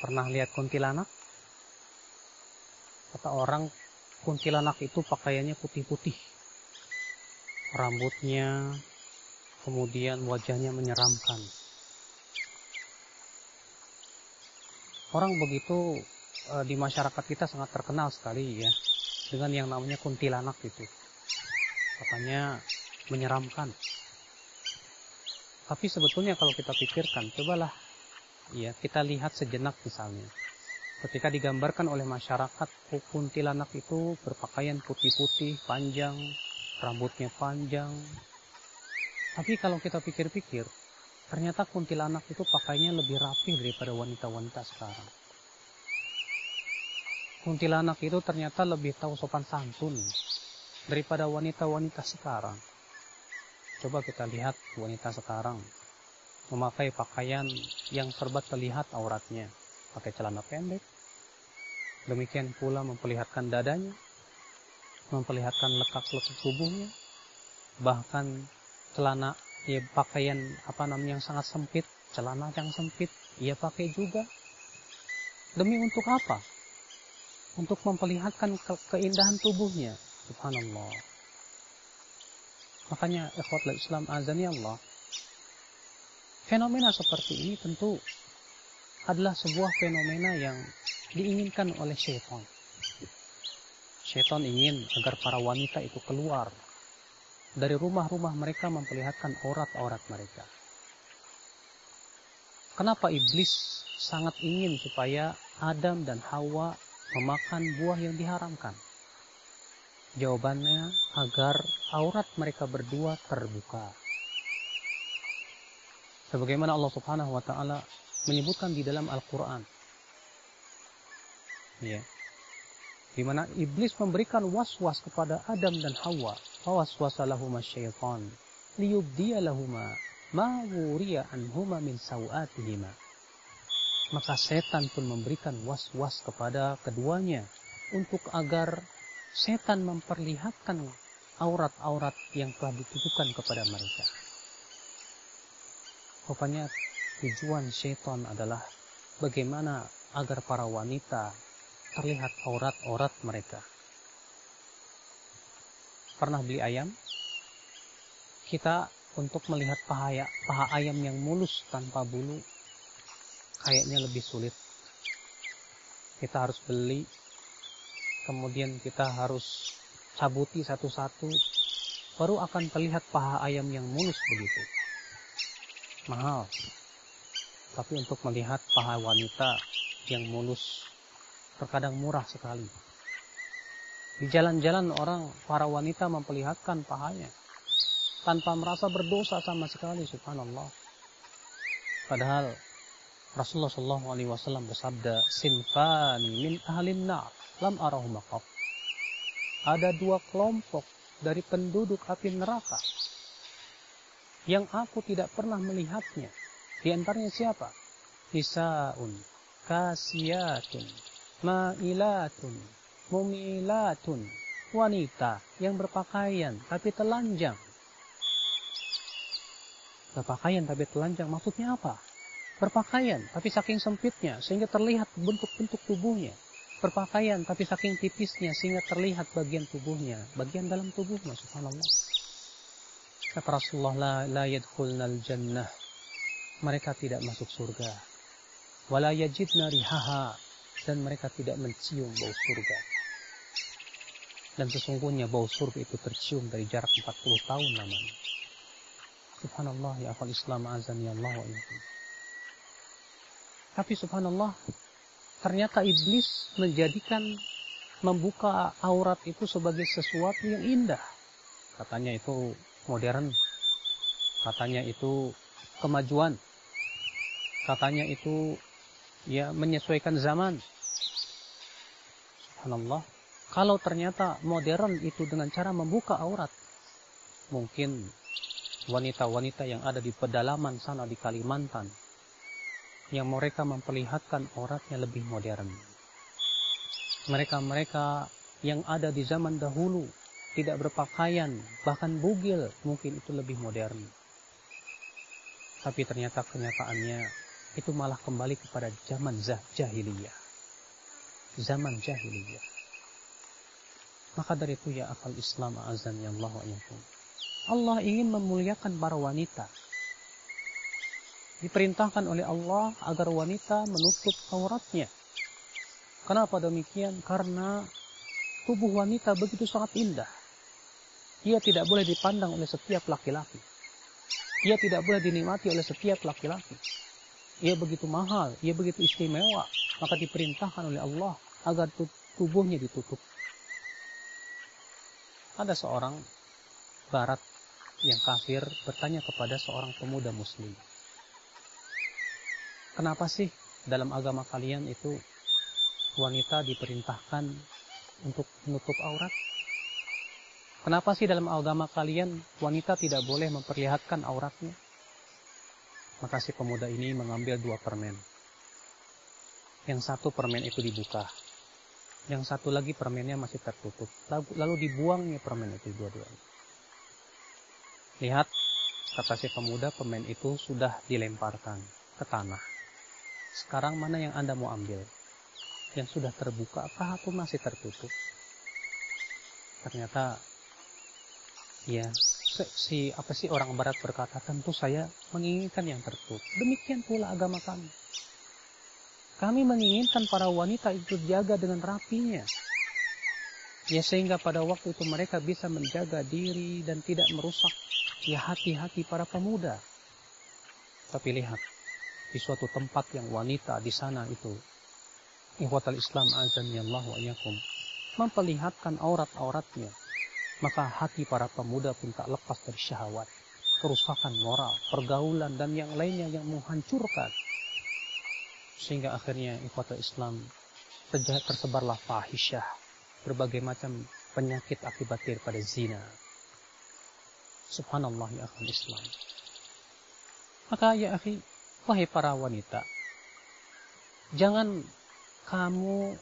Pernah lihat kuntilanak? Kata orang, kuntilanak itu pakaiannya putih-putih. Rambutnya, kemudian wajahnya menyeramkan. Orang begitu e, di masyarakat kita sangat terkenal sekali ya dengan yang namanya kuntilanak itu. Katanya menyeramkan. Tapi sebetulnya kalau kita pikirkan, cobalah ya kita lihat sejenak misalnya. Ketika digambarkan oleh masyarakat, kuntilanak itu berpakaian putih-putih, panjang, rambutnya panjang. Tapi kalau kita pikir-pikir, ternyata kuntilanak itu pakainya lebih rapi daripada wanita-wanita sekarang. Kuntilanak itu ternyata lebih tahu sopan santun daripada wanita-wanita sekarang. Coba kita lihat wanita sekarang memakai pakaian yang serba terlihat auratnya, pakai celana pendek. Demikian pula memperlihatkan dadanya, memperlihatkan lekak-lekuk tubuhnya, bahkan celana ya pakaian apa namanya yang sangat sempit, celana yang sempit, ia pakai juga. Demi untuk apa? Untuk memperlihatkan ke keindahan tubuhnya. Subhanallah. Makanya ikhwatul Islam azani Allah. Fenomena seperti ini tentu adalah sebuah fenomena yang diinginkan oleh syaitan. Syaitan ingin agar para wanita itu keluar dari rumah-rumah mereka memperlihatkan aurat-aurat mereka. Kenapa iblis sangat ingin supaya Adam dan Hawa memakan buah yang diharamkan? Jawabannya agar aurat mereka berdua terbuka. Sebagaimana Allah Subhanahu wa taala menyebutkan di dalam Al-Qur'an. Ya. Di mana iblis memberikan was-was kepada Adam dan Hawa. Fawaswasa lahuma syaitan liyubdiya lahuma ma wuriya anhuma min sawatihima. Maka setan pun memberikan was-was kepada keduanya untuk agar setan memperlihatkan aurat-aurat yang telah ditujukan kepada mereka. Rupanya tujuan setan adalah bagaimana agar para wanita terlihat aurat-aurat mereka. Pernah beli ayam? Kita untuk melihat paha, paha ayam yang mulus tanpa bulu kayaknya lebih sulit. Kita harus beli kemudian kita harus cabuti satu-satu, baru akan terlihat paha ayam yang mulus begitu. Mahal. Tapi untuk melihat paha wanita yang mulus, terkadang murah sekali. Di jalan-jalan orang, para wanita memperlihatkan pahanya. Tanpa merasa berdosa sama sekali, subhanallah. Padahal Rasulullah SAW bersabda, Sinfani min ahlin nar lam arahum Ada dua kelompok dari penduduk api neraka yang aku tidak pernah melihatnya. Di antaranya siapa? Nisaun, kasiyatun, ma'ilatun, mumilatun, wanita yang berpakaian tapi telanjang. Berpakaian tapi telanjang maksudnya apa? Berpakaian tapi saking sempitnya sehingga terlihat bentuk-bentuk tubuhnya berpakaian tapi saking tipisnya sehingga terlihat bagian tubuhnya, bagian dalam tubuhnya subhanallah. Kata Rasulullah la, la yadkhulnal jannah. Mereka tidak masuk surga. Wala yajidna rihaha dan mereka tidak mencium bau surga. Dan sesungguhnya bau surga itu tercium dari jarak 40 tahun lamanya. Subhanallah ya akal Islam azan ya Allah wa Tapi subhanallah ternyata iblis menjadikan membuka aurat itu sebagai sesuatu yang indah. Katanya itu modern. Katanya itu kemajuan. Katanya itu ya menyesuaikan zaman. Subhanallah. Kalau ternyata modern itu dengan cara membuka aurat, mungkin wanita-wanita yang ada di pedalaman sana di Kalimantan yang mereka memperlihatkan auratnya lebih modern. Mereka-mereka yang ada di zaman dahulu tidak berpakaian, bahkan bugil, mungkin itu lebih modern. Tapi ternyata kenyataannya itu malah kembali kepada zaman jahiliyah. Zaman jahiliyah. Maka dari itu ya akal Islam azan ya Allah wa Allah ingin memuliakan para wanita. Diperintahkan oleh Allah agar wanita menutup auratnya. Kenapa demikian? Karena tubuh wanita begitu sangat indah. Ia tidak boleh dipandang oleh setiap laki-laki. Ia tidak boleh dinikmati oleh setiap laki-laki. Ia begitu mahal, ia begitu istimewa, maka diperintahkan oleh Allah agar tubuhnya ditutup. Ada seorang barat yang kafir bertanya kepada seorang pemuda muslim. Kenapa sih dalam agama kalian itu wanita diperintahkan untuk menutup aurat? Kenapa sih dalam agama kalian wanita tidak boleh memperlihatkan auratnya? Maka si pemuda ini mengambil dua permen. Yang satu permen itu dibuka. Yang satu lagi permennya masih tertutup. Lalu dibuangnya permen itu dua-duanya. Lihat, kata si pemuda, permen itu sudah dilemparkan ke tanah. Sekarang mana yang Anda mau ambil? Yang sudah terbuka apakah atau masih tertutup? Ternyata, ya, si apa sih orang barat berkata tentu saya menginginkan yang tertutup. Demikian pula agama kami. Kami menginginkan para wanita itu jaga dengan rapinya. Ya sehingga pada waktu itu mereka bisa menjaga diri dan tidak merusak ya hati-hati para pemuda. Tapi lihat di suatu tempat yang wanita di sana itu ihwatal Islam azan Allah wa memperlihatkan aurat-auratnya maka hati para pemuda pun tak lepas dari syahwat, kerusakan moral, pergaulan, dan yang lainnya yang menghancurkan. Sehingga akhirnya ikhwata Islam tersebarlah fahisyah, berbagai macam penyakit akibat daripada zina. Subhanallah ya akhul Islam. Maka ya akhi, wahai para wanita, jangan kamu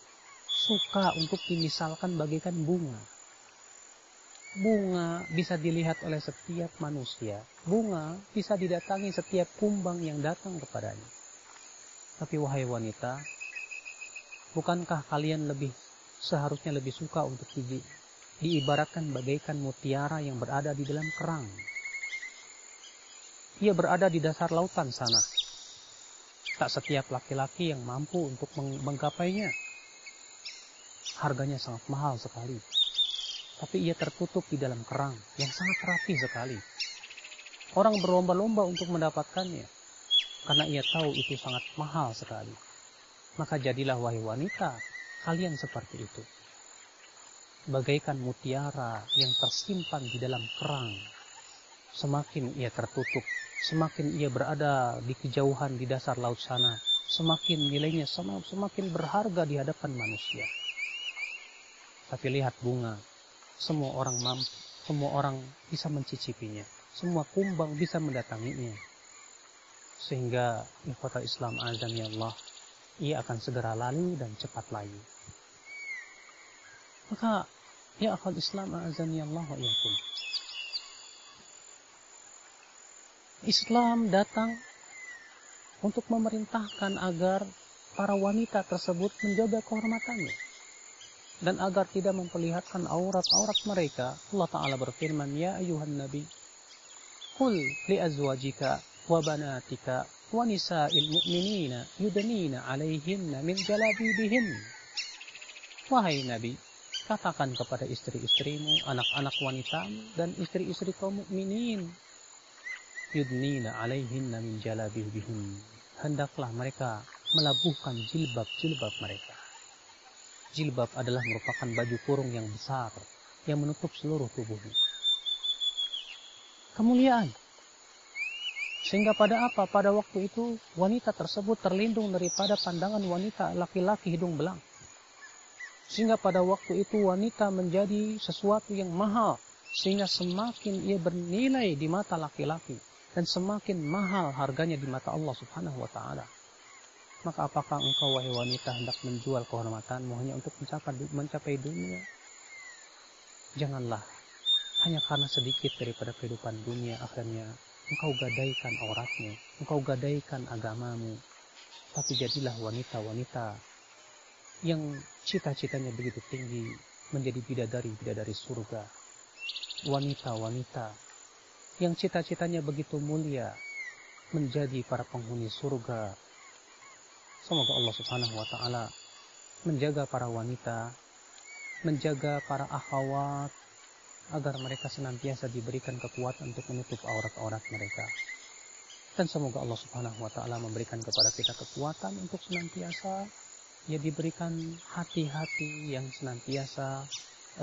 suka untuk dimisalkan bagaikan bunga Bunga bisa dilihat oleh setiap manusia. Bunga bisa didatangi setiap kumbang yang datang kepadanya. Tapi wahai wanita, bukankah kalian lebih seharusnya lebih suka untuk di, diibaratkan bagaikan mutiara yang berada di dalam kerang. Ia berada di dasar lautan sana. Tak setiap laki-laki yang mampu untuk menggapainya. Harganya sangat mahal sekali tapi ia tertutup di dalam kerang yang sangat rapi sekali. Orang berlomba-lomba untuk mendapatkannya karena ia tahu itu sangat mahal sekali. Maka jadilah wahai wanita, kalian seperti itu. Bagaikan mutiara yang tersimpan di dalam kerang. Semakin ia tertutup, semakin ia berada di kejauhan di dasar laut sana, semakin nilainya semakin berharga di hadapan manusia. Tapi lihat bunga, semua orang mampu, semua orang bisa mencicipinya, semua kumbang bisa mendatanginya. Sehingga ikhwata Islam azan ya Allah, ia akan segera lalu dan cepat layu. Maka ya akal Islam azan ya Allah wa Islam datang untuk memerintahkan agar para wanita tersebut menjaga kehormatannya dan agar tidak memperlihatkan aurat-aurat mereka Allah Ta'ala berfirman Ya ayuhan Nabi Qul li azwajika wa banatika wa nisa'il mu'minina yudnina alaihinna min jalabibihin. Wahai Nabi katakan kepada istri-istrimu anak-anak wanitamu dan istri-istri kaum mukminin yudnina alaihinna min jalabibihin. Hendaklah mereka melabuhkan jilbab-jilbab mereka Jilbab adalah merupakan baju kurung yang besar yang menutup seluruh tubuhnya. Kemuliaan. Sehingga pada apa? Pada waktu itu wanita tersebut terlindung daripada pandangan wanita laki-laki hidung belang. Sehingga pada waktu itu wanita menjadi sesuatu yang mahal. Sehingga semakin ia bernilai di mata laki-laki. Dan semakin mahal harganya di mata Allah subhanahu wa ta'ala. Maka apakah engkau wahai wanita hendak menjual kehormatanmu hanya untuk mencapai, dunia? Janganlah. Hanya karena sedikit daripada kehidupan dunia akhirnya engkau gadaikan auratmu, engkau gadaikan agamamu, tapi jadilah wanita-wanita yang cita-citanya begitu tinggi menjadi bidadari-bidadari surga. Wanita-wanita yang cita-citanya begitu mulia menjadi para penghuni surga. Semoga Allah Subhanahu wa taala menjaga para wanita, menjaga para akhwat agar mereka senantiasa diberikan kekuatan untuk menutup aurat-aurat mereka. Dan semoga Allah Subhanahu wa taala memberikan kepada kita kekuatan untuk senantiasa ya diberikan hati-hati yang senantiasa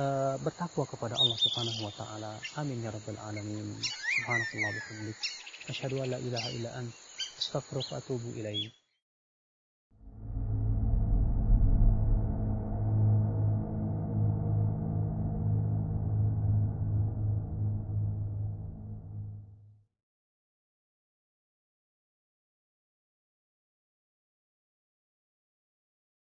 uh, bertakwa kepada Allah Subhanahu wa taala. Amin ya rabbal alamin. Subhanallah bihamdik. Asyhadu an la ilaha illa ant. Astaghfiruka wa atubu ilaik.